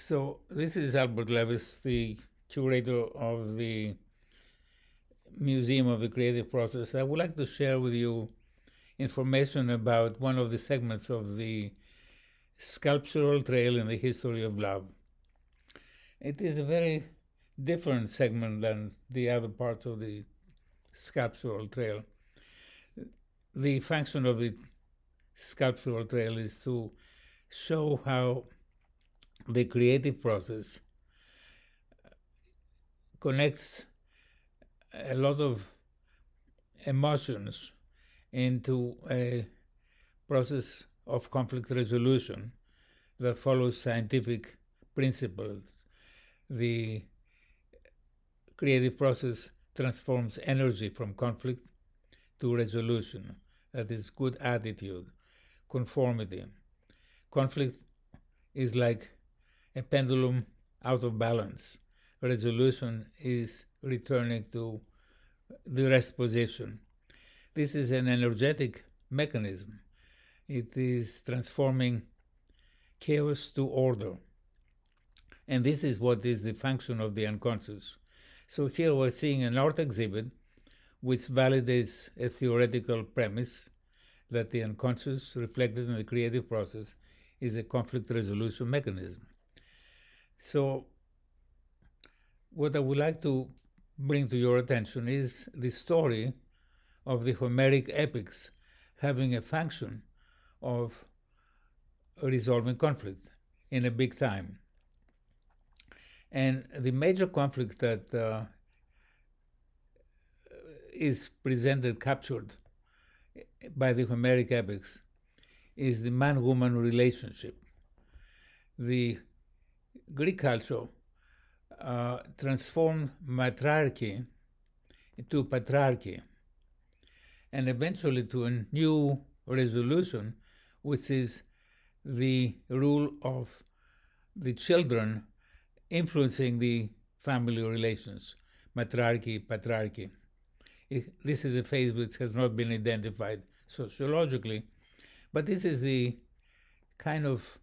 So this is Albert Levis, the curator of the Museum of the Creative Process. I would like to share with you information about one of the segments of the sculptural trail in the history of love. It is a very different segment than the other parts of the sculptural trail. The function of the sculptural trail is to show how the creative process connects a lot of emotions into a process of conflict resolution that follows scientific principles. The creative process transforms energy from conflict to resolution. That is good attitude, conformity. Conflict is like a pendulum out of balance. Resolution is returning to the rest position. This is an energetic mechanism. It is transforming chaos to order. And this is what is the function of the unconscious. So here we're seeing an art exhibit which validates a theoretical premise that the unconscious, reflected in the creative process, is a conflict resolution mechanism. So, what I would like to bring to your attention is the story of the Homeric epics having a function of resolving conflict in a big time. And the major conflict that uh, is presented, captured by the Homeric epics, is the man woman relationship. The Greek culture uh, transformed matriarchy into patriarchy and eventually to a new resolution, which is the rule of the children influencing the family relations, matriarchy, patriarchy. This is a phase which has not been identified sociologically, but this is the kind of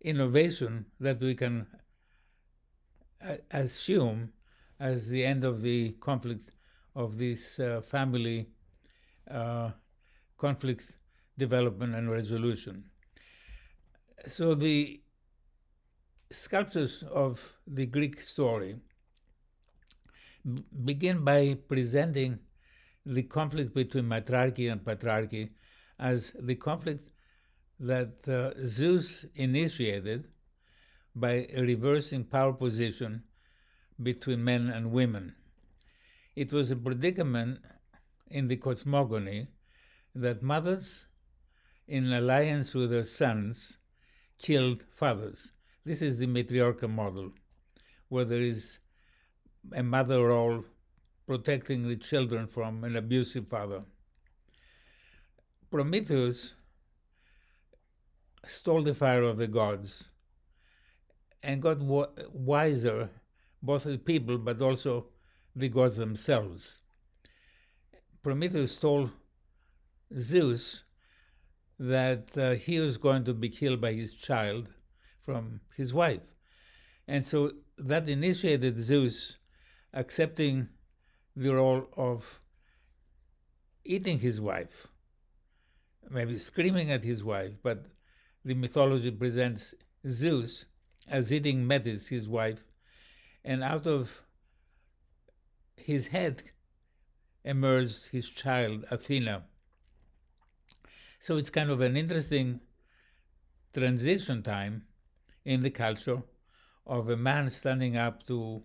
innovation that we can assume as the end of the conflict of this uh, family uh, conflict development and resolution. So the sculptures of the Greek story begin by presenting the conflict between matriarchy and patriarchy as the conflict that uh, Zeus initiated by reversing power position between men and women. It was a predicament in the cosmogony that mothers, in alliance with their sons, killed fathers. This is the matriarchal model, where there is a mother role protecting the children from an abusive father. Prometheus stole the fire of the gods and got wiser, both the people but also the gods themselves. Prometheus told Zeus that uh, he was going to be killed by his child from his wife. And so that initiated Zeus accepting the role of eating his wife, maybe screaming at his wife, but the mythology presents Zeus as eating Metis, his wife, and out of his head emerged his child, Athena. So it's kind of an interesting transition time in the culture of a man standing up to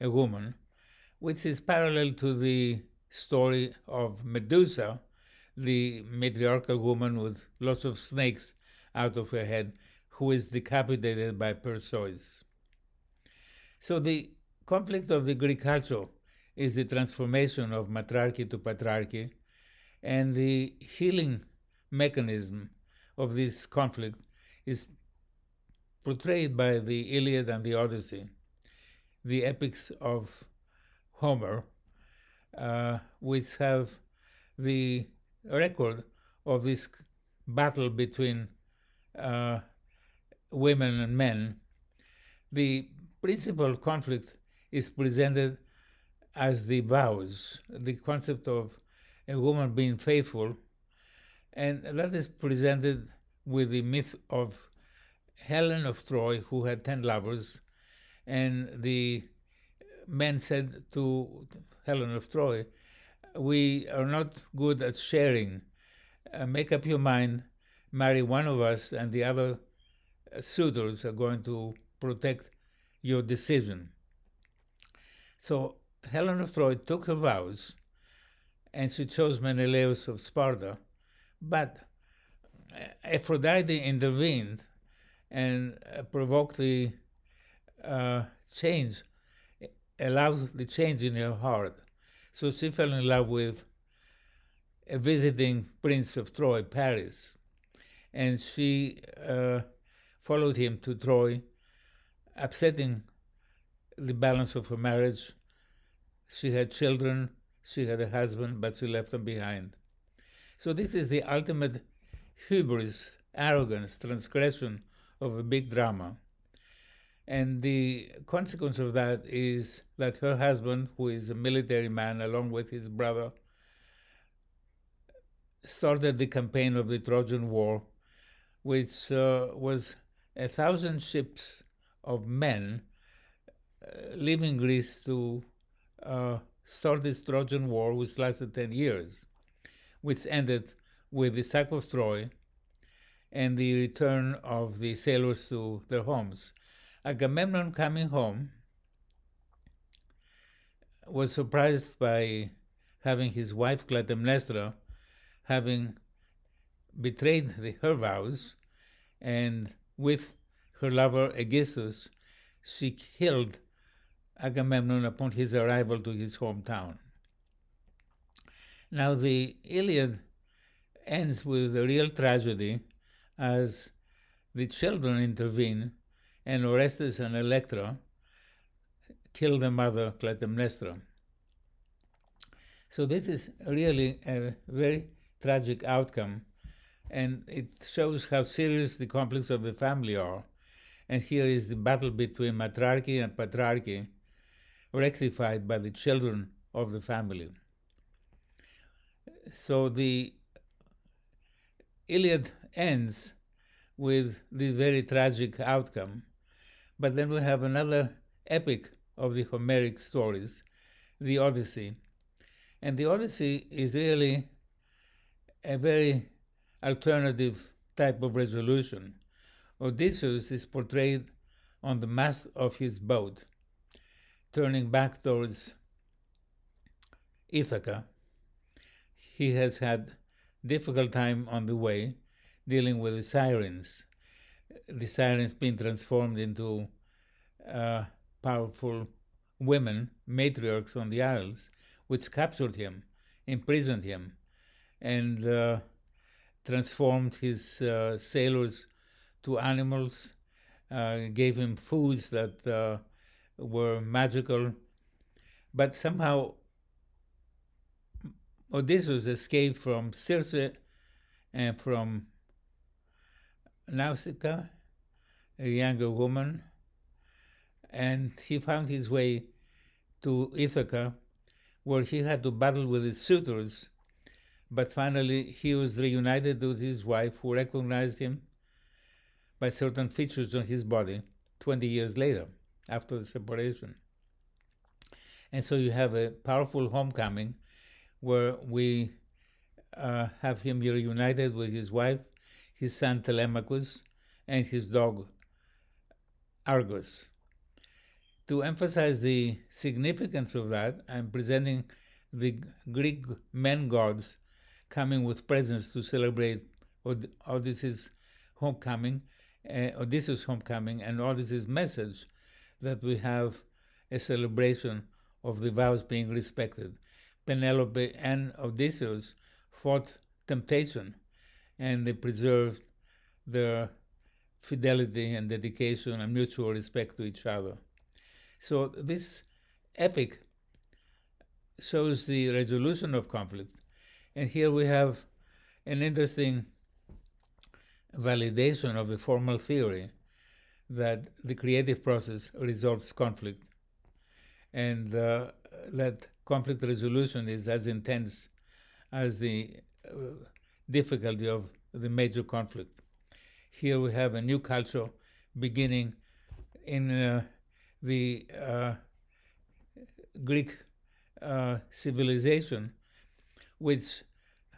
a woman, which is parallel to the story of Medusa, the matriarchal woman with lots of snakes out of her head, who is decapitated by Perseus. So the conflict of the Greek culture is the transformation of matriarchy to patriarchy, and the healing mechanism of this conflict is portrayed by the Iliad and the Odyssey, the epics of Homer, uh, which have the record of this battle between uh, women and men. the principal conflict is presented as the vows, the concept of a woman being faithful, and that is presented with the myth of Helen of Troy, who had ten lovers, and the men said to Helen of Troy, We are not good at sharing. Uh, make up your mind, marry one of us, and the other suitors are going to protect your decision. So Helen of Troy took her vows and she chose Menelaus of Sparta, but Aphrodite intervened and uh, provoked the uh, change, allowed the change in her heart. So she fell in love with a visiting prince of Troy, Paris, and she uh, followed him to Troy, upsetting the balance of her marriage. She had children, she had a husband, but she left them behind. So, this is the ultimate hubris, arrogance, transgression of a big drama. And the consequence of that is that her husband, who is a military man, along with his brother, started the campaign of the Trojan War, which uh, was a thousand ships of men uh, leaving Greece to uh, start this Trojan War, which lasted 10 years, which ended with the sack of Troy and the return of the sailors to their homes. Agamemnon coming home was surprised by having his wife Clytemnestra having betrayed the, her vows and with her lover Aegisthus, she killed Agamemnon upon his arrival to his hometown. Now, the Iliad ends with a real tragedy as the children intervene and Orestes and Electra kill the mother Clytemnestra. So, this is really a very tragic outcome, and it shows how serious the conflicts of the family are. And here is the battle between matriarchy and patriarchy, rectified by the children of the family. So the Iliad ends with this very tragic outcome, but then we have another epic of the Homeric stories, the Odyssey. And the Odyssey is really a very alternative type of resolution. Odysseus is portrayed on the mast of his boat, turning back towards Ithaca. He has had difficult time on the way dealing with the sirens. The sirens being transformed into uh, powerful women, matriarchs on the isles, which captured him, imprisoned him, and uh, transformed his uh, sailors to animals, uh, gave him foods that uh, were magical, but somehow Odysseus escaped from Circe and from Nausicaa, a younger woman, and he found his way to Ithaca, where he had to battle with his suitors. But finally, he was reunited with his wife, who recognized him by certain features on his body 20 years later, after the separation. And so you have a powerful homecoming where we uh, have him reunited with his wife, his son Telemachus, and his dog Argos. To emphasize the significance of that, I'm presenting the Greek men gods coming with presents to celebrate Odysseus' homecoming, uh, Odysseus' homecoming, and Odysseus' message that we have a celebration of the vows being respected. Penelope and Odysseus fought temptation and they preserved their fidelity and dedication and mutual respect to each other. So this epic shows the resolution of conflict. And here we have an interesting validation of the formal theory that the creative process resolves conflict and uh, that conflict resolution is as intense as the uh, difficulty of the major conflict. Here we have a new culture beginning in uh, the uh, Greek uh, civilization, which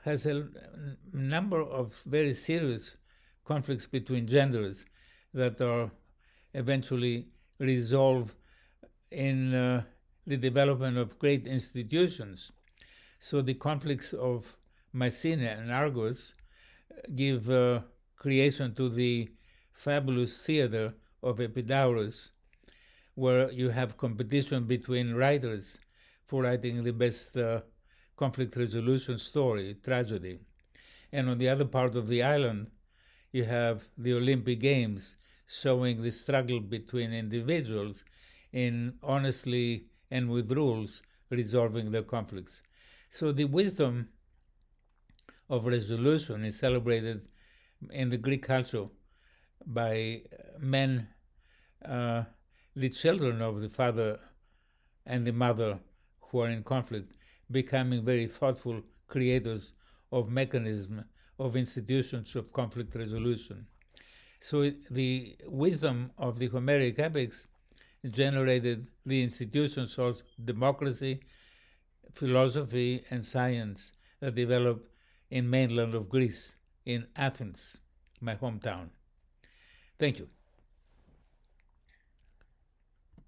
has a number of very serious conflicts between genders that are eventually resolved in uh, the development of great institutions. So the conflicts of Mycenae and Argos give uh, creation to the fabulous theater of Epidaurus, where you have competition between writers for writing the best uh, conflict resolution story, tragedy. And on the other part of the island, you have the Olympic Games showing the struggle between individuals in honestly and with rules resolving their conflicts. So the wisdom of resolution is celebrated in the Greek culture by men, uh, the children of the father and the mother who are in conflict, becoming very thoughtful creators of mechanism of institutions of conflict resolution. So the wisdom of the Homeric epics generated the institutions of democracy, philosophy, and science that developed in mainland of Greece, in Athens, my hometown. Thank you.